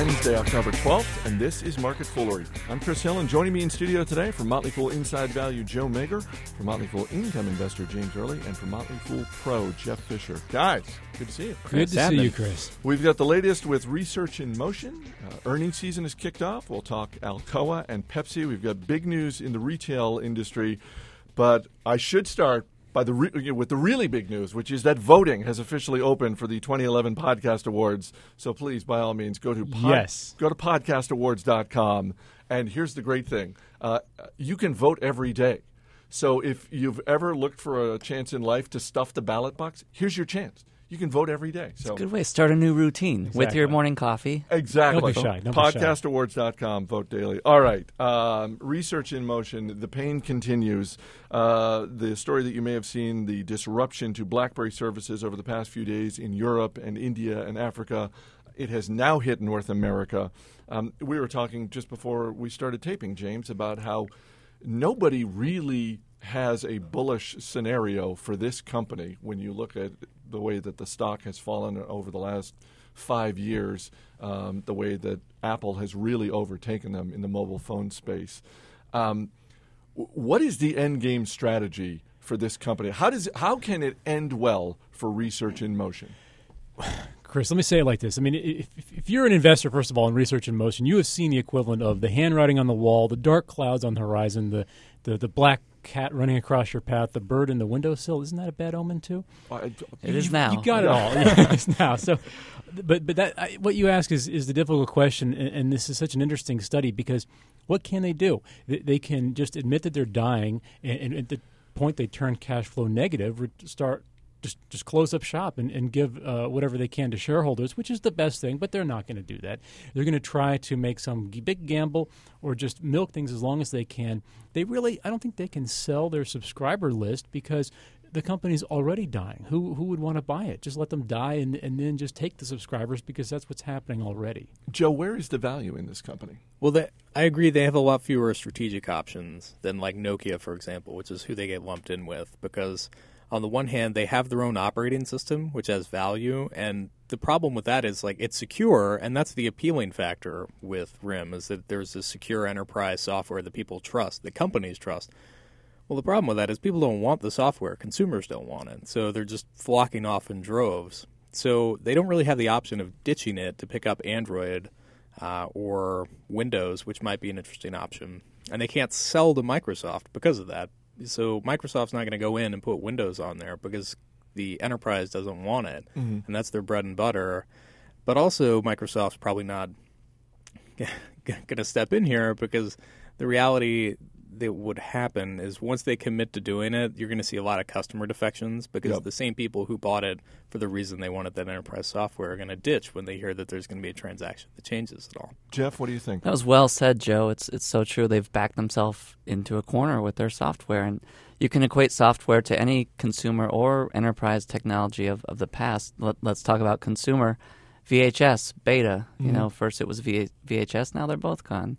Wednesday, October 12th, and this is Market Foolery. I'm Chris Hill, and joining me in studio today from Motley Fool Inside Value, Joe Magyer, from Motley Fool Income Investor, James Early, and from Motley Fool Pro, Jeff Fisher. Guys, good to see you. Good to see you, Chris. We've got the latest with Research in Motion. Uh, earnings season is kicked off. We'll talk Alcoa and Pepsi. We've got big news in the retail industry, but I should start by the re- with the really big news, which is that voting has officially opened for the 2011 Podcast Awards. So please, by all means, go to pod- yes. go to podcastawards.com. And here's the great thing: uh, you can vote every day. So if you've ever looked for a chance in life to stuff the ballot box, here's your chance you can vote every day. So it's a good way to start a new routine exactly. with your morning coffee. Exactly. Don't be shy. Don't Podcastawards.com. Vote daily. All right. Um, research in motion. The pain continues. Uh, the story that you may have seen, the disruption to BlackBerry services over the past few days in Europe and India and Africa. It has now hit North America. Um, we were talking just before we started taping, James, about how nobody really has a bullish scenario for this company when you look at the way that the stock has fallen over the last five years, um, the way that Apple has really overtaken them in the mobile phone space. Um, what is the end game strategy for this company? How does how can it end well for research in motion? Chris, let me say it like this. I mean, if, if, you're an investor, first of all, in research in motion, you have seen the equivalent of the handwriting on the wall, the dark clouds on the horizon, the, the, the black cat running across your path, the bird in the windowsill. Isn't that a bad omen too? Well, it is now. You got it all. yeah, it's now. So, but but that I, what you ask is is the difficult question, and, and, this is such an interesting study because what can they do? They, they can just admit that they're dying, and, and at the point they turn cash flow negative, start just just close up shop and, and give uh, whatever they can to shareholders, which is the best thing. But they're not going to do that. They're going to try to make some big gamble or just milk things as long as they can. They really, I don't think they can sell their subscriber list because the company's already dying. Who who would want to buy it? Just let them die and, and then just take the subscribers because that's what's happening already. Joe, where is the value in this company? Well, they, I agree. They have a lot fewer strategic options than like Nokia, for example, which is who they get lumped in with because on the one hand, they have their own operating system, which has value, and the problem with that is like it's secure, and that's the appealing factor with RIM is that there's a secure enterprise software that people trust, that companies trust. Well, the problem with that is people don't want the software, consumers don't want it, so they're just flocking off in droves. So they don't really have the option of ditching it to pick up Android uh, or Windows, which might be an interesting option. And they can't sell to Microsoft because of that so Microsoft's not going to go in and put Windows on there because the enterprise doesn't want it, mm-hmm. and that's their bread and butter. But also, Microsoft's probably not going to step in here because the reality that would happen is once they commit to doing it, you're going to see a lot of customer defections because yep. the same people who bought it for the reason they wanted that enterprise software are going to ditch when they hear that there's going to be a transaction that changes it all. Jeff, what do you think? That was well said, Joe. It's it's so true. They've backed themselves into a corner with their software, and you can equate software to any consumer or enterprise technology of, of the past. Let, us talk about consumer. VHS, beta. Mm-hmm. You know, first it was v- VHS, now they're both gone.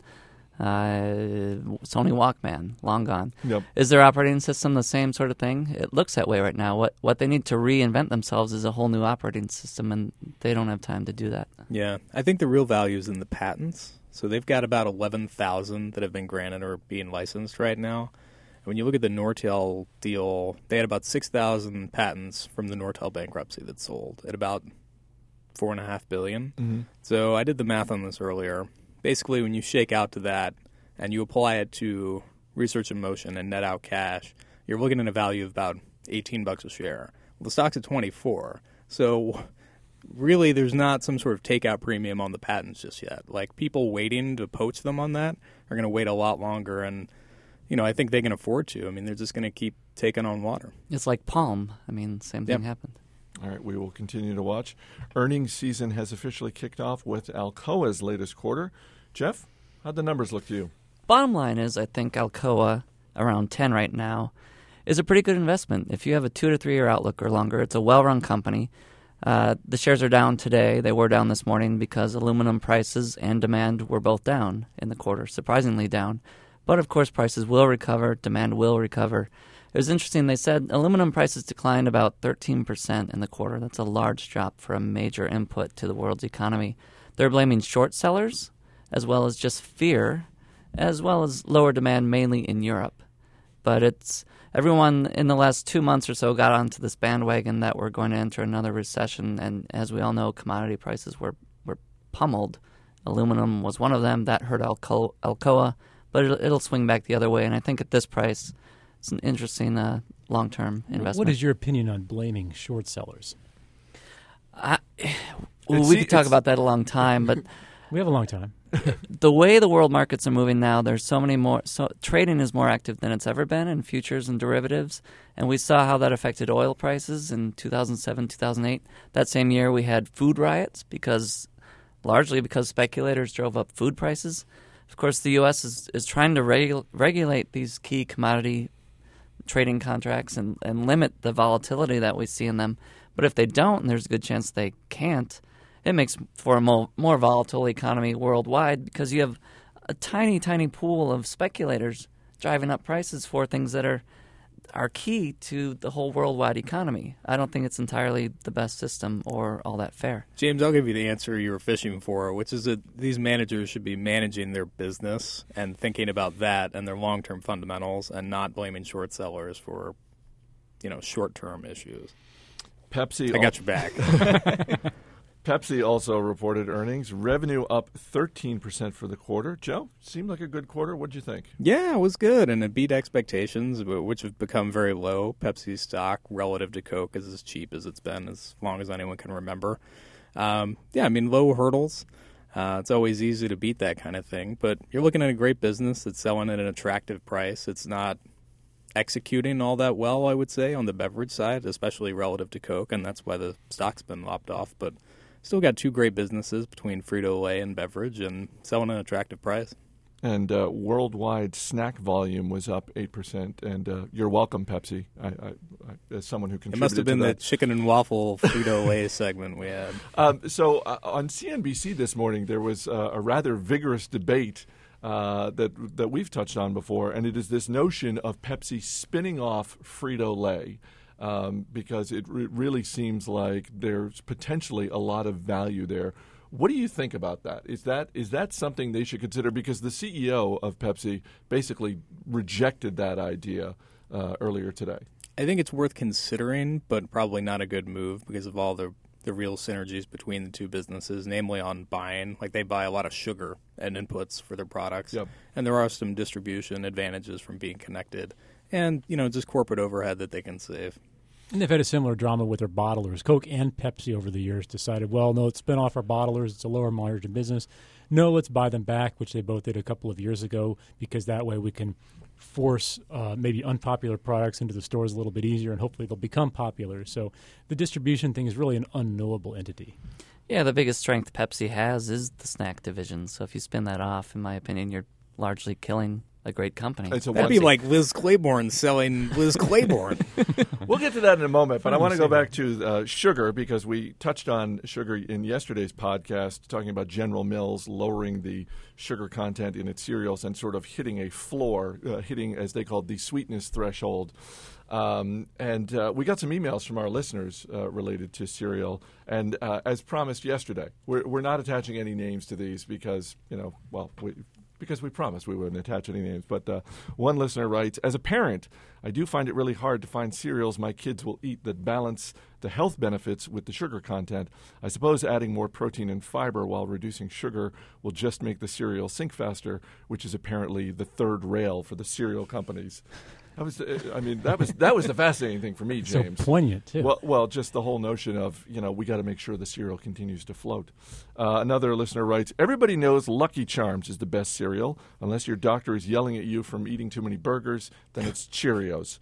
Uh, Sony Walkman, long gone. Yep. Is their operating system the same sort of thing? It looks that way right now. What what they need to reinvent themselves is a whole new operating system, and they don't have time to do that. Yeah, I think the real value is in the patents. So they've got about eleven thousand that have been granted or being licensed right now. And when you look at the Nortel deal, they had about six thousand patents from the Nortel bankruptcy that sold at about four and a half billion. Mm-hmm. So I did the math on this earlier basically when you shake out to that and you apply it to research in motion and net out cash, you're looking at a value of about 18 bucks a share. Well, the stock's at 24. So really there's not some sort of takeout premium on the patents just yet. Like people waiting to poach them on that are going to wait a lot longer and you know, I think they can afford to. I mean, they're just going to keep taking on water. It's like Palm. I mean, same thing yep. happened. All right, we will continue to watch. Earnings season has officially kicked off with Alcoa's latest quarter. Jeff, how'd the numbers look to you? Bottom line is, I think Alcoa, around 10 right now, is a pretty good investment. If you have a two to three year outlook or longer, it's a well run company. Uh, the shares are down today. They were down this morning because aluminum prices and demand were both down in the quarter, surprisingly down. But of course, prices will recover, demand will recover. It was interesting. They said aluminum prices declined about 13% in the quarter. That's a large drop for a major input to the world's economy. They're blaming short sellers, as well as just fear, as well as lower demand mainly in Europe. But it's everyone in the last two months or so got onto this bandwagon that we're going to enter another recession, and as we all know, commodity prices were were pummeled. Aluminum was one of them that hurt Alco- Alcoa, but it'll, it'll swing back the other way. And I think at this price, it's an interesting uh, long term investment. What is your opinion on blaming short sellers? I, well, we could talk about that a long time, but We have a long time. the way the world markets are moving now, there's so many more. So trading is more active than it's ever been in futures and derivatives, and we saw how that affected oil prices in 2007, 2008. That same year, we had food riots because, largely because speculators drove up food prices. Of course, the U.S. is is trying to regu- regulate these key commodity trading contracts and, and limit the volatility that we see in them. But if they don't, and there's a good chance they can't, it makes for a more, more volatile economy worldwide because you have a tiny, tiny pool of speculators driving up prices for things that are are key to the whole worldwide economy. I don't think it's entirely the best system or all that fair. James, I'll give you the answer you were fishing for, which is that these managers should be managing their business and thinking about that and their long term fundamentals and not blaming short sellers for, you know, short term issues. Pepsi. I got your back. Pepsi also reported earnings. Revenue up 13% for the quarter. Joe, seemed like a good quarter. What'd you think? yeah, it was good and it beat expectations, which have become very low. Pepsi's stock relative to Coke is as cheap as it's been as long as anyone can remember. Um, yeah, I mean, low hurdles. Uh, it's always easy to beat that kind of thing, but you're looking at a great business that's selling at an attractive price. It's not executing all that well, I would say, on the beverage side, especially relative to Coke, and that's why the stock's been lopped off. But still got two great businesses between Frito Lay and beverage, and selling an attractive price. And uh, worldwide snack volume was up 8%. And uh, you're welcome, Pepsi, I, I, I, as someone who It must have been the chicken and waffle Frito Lay segment we had. Um, so uh, on CNBC this morning, there was uh, a rather vigorous debate uh, that that we've touched on before, and it is this notion of Pepsi spinning off Frito Lay. Um, because it re- really seems like there's potentially a lot of value there. What do you think about that? Is that is that something they should consider? Because the CEO of Pepsi basically rejected that idea uh, earlier today. I think it's worth considering, but probably not a good move because of all the the real synergies between the two businesses, namely on buying. Like they buy a lot of sugar and inputs for their products, Yep. and there are some distribution advantages from being connected, and you know just corporate overhead that they can save. And they've had a similar drama with their bottlers. Coke and Pepsi over the years decided, well, no, let's spin off our bottlers. It's a lower margin business. No, let's buy them back, which they both did a couple of years ago, because that way we can force uh, maybe unpopular products into the stores a little bit easier, and hopefully they'll become popular. So the distribution thing is really an unknowable entity. Yeah, the biggest strength Pepsi has is the snack division. So if you spin that off, in my opinion, you're largely killing a great company. It's a That'd be Pepsi. like Liz Claiborne selling Liz Claiborne. We'll get to that in a moment, but I want to go back to uh, sugar because we touched on sugar in yesterday's podcast, talking about General Mills lowering the sugar content in its cereals and sort of hitting a floor, uh, hitting, as they called, the sweetness threshold. Um, and uh, we got some emails from our listeners uh, related to cereal. And uh, as promised yesterday, we're, we're not attaching any names to these because, you know, well, we, because we promised we wouldn't attach any names. But uh, one listener writes As a parent, I do find it really hard to find cereals my kids will eat that balance the health benefits with the sugar content. I suppose adding more protein and fiber while reducing sugar will just make the cereal sink faster, which is apparently the third rail for the cereal companies. That was, uh, I mean, that was that was the fascinating thing for me, James. So poignant, too. Well, well, just the whole notion of you know we got to make sure the cereal continues to float. Uh, another listener writes: Everybody knows Lucky Charms is the best cereal, unless your doctor is yelling at you from eating too many burgers. Then it's Cheerios.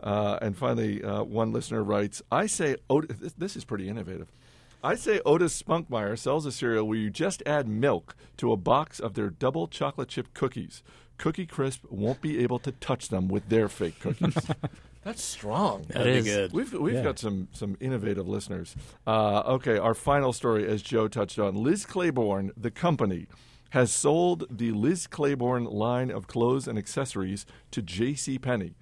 Uh, and finally, uh, one listener writes: I say this, this is pretty innovative. I say Otis Spunkmeyer sells a cereal where you just add milk to a box of their double chocolate chip cookies. Cookie Crisp won't be able to touch them with their fake cookies. That's strong. That That'd is. be good. We've we've Yeah. got some some innovative listeners. Uh, okay, our final story, as Joe touched on, Liz Claiborne, the company, has sold the Liz Claiborne line of clothes and accessories to J.C. Penney.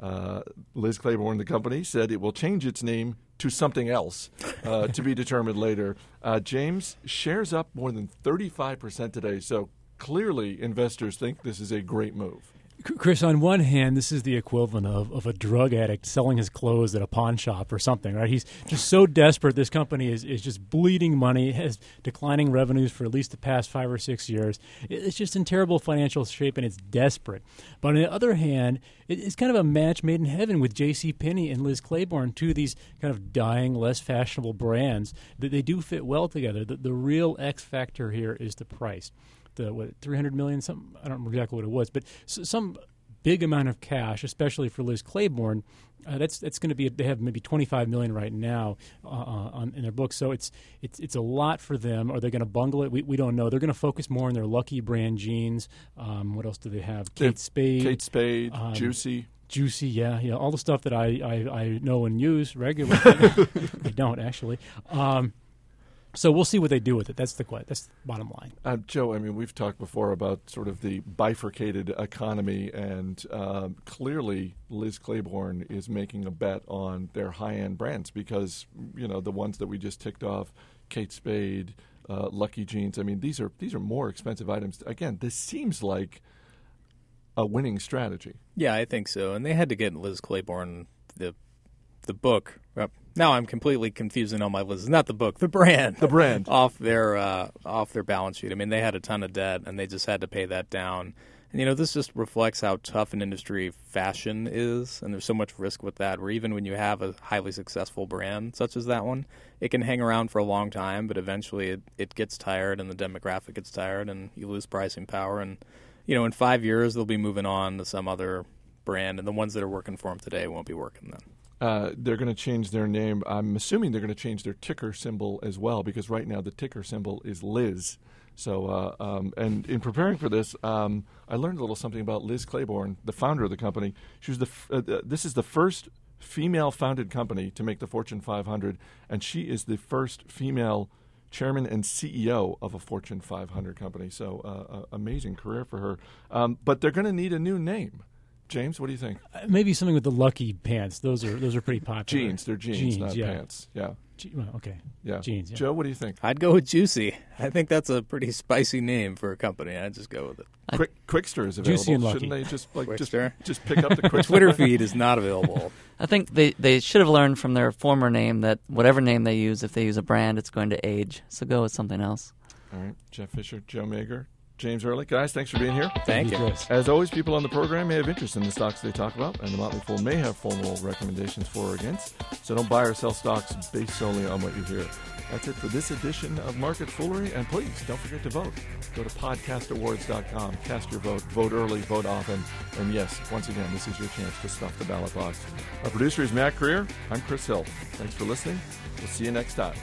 Uh, Liz Claiborne, the company, said it will change its name to something else uh, to be determined later. Uh, James, shares up more than 35% today, so clearly investors think this is a great move. Chris, on one hand, this is the equivalent of, of a drug addict selling his clothes at a pawn shop or something, right? He's just so desperate. This company is, is just bleeding money, has declining revenues for at least the past five or six years. It's just in terrible financial shape and it's desperate. But on the other hand, it's kind of a match made in heaven with J.C. Penney and Liz Claiborne, two of these kind of dying, less fashionable brands that they do fit well together. The, the real X factor here is the price the what 300 million something I don't remember exactly what it was, but some big amount of cash, especially for Liz Claiborne. Uh, that's that's going to be they have maybe 25 million right now uh, uh, on, in their books, so it's it's it's a lot for them. Are they going to bungle it? We, we don't know. They're going to focus more on their Lucky brand jeans. Um, what else do they have? Kate Spade, Kate Spade, um, Juicy. Juicy, yeah, yeah, all the stuff that I, I, I know and use regularly. I don't actually. Um, so we'll see what they do with it. That's the that's the bottom line. Uh, Joe, I mean, we've talked before about sort of the bifurcated economy, and uh, clearly Liz Claiborne is making a bet on their high-end brands because you know the ones that we just ticked off, Kate Spade, uh, Lucky Jeans. I mean, these are these are more expensive items. Again, this seems like a winning strategy. Yeah, I think so. And they had to get Liz Claiborne the the book. Now I'm completely confusing all my lists. Not the book, the brand. The brand off their uh, off their balance sheet. I mean, they had a ton of debt, and they just had to pay that down. And you know, this just reflects how tough an industry fashion is, and there's so much risk with that. Where even when you have a highly successful brand such as that one, it can hang around for a long time, but eventually it, it gets tired, and the demographic gets tired, and you lose pricing power. And you know, in five years they'll be moving on to some other brand, and the ones that are working for them today won't be working then. Uh, they're going to change their name. I'm assuming they're going to change their ticker symbol as well because right now the ticker symbol is Liz. So, uh, um, and in preparing for this, um, I learned a little something about Liz Claiborne, the founder of the company. She was the f- uh, uh this is the first female-founded company to make the Fortune 500, and she is the first female chairman and CEO of a Fortune 500 company. So, uh, amazing career for her. Um, but they're going to need a new name. James, what do you think? Uh, maybe something with the lucky pants. Those are those are pretty popular. jeans, they're jeans, jeans not yeah. pants. Yeah. Je- well, okay. Yeah. Jeans. Yeah. Joe, what do you think? I'd go with Juicy. I think that's a pretty spicy name for a company. I'd just go with it. Quick Qwikster is available. Juicy and lucky. Shouldn't they just like just, just pick up the Qwikster? Twitter feed is not available. I think they, they should have learned from their former name that whatever name they use, if they use a brand, it's going to age. So go with something else. All right. Jeff Fisher, Joe Magyer, James Early. Guys, thanks for being here. Thank, you. As always, people on the program may have interest in the stocks they talk about, and the Motley Fool may have formal recommendations for or against. So don't buy or sell stocks based solely on what you hear. That's it for this edition of Market Foolery. And please don't forget to vote. Go to podcastawards.com, cast your vote, vote early, vote often. And yes, once again, this is your chance to stuff the ballot box. Our producer is Mac Greer. I'm Chris Hill. Thanks for listening. We'll see you next time.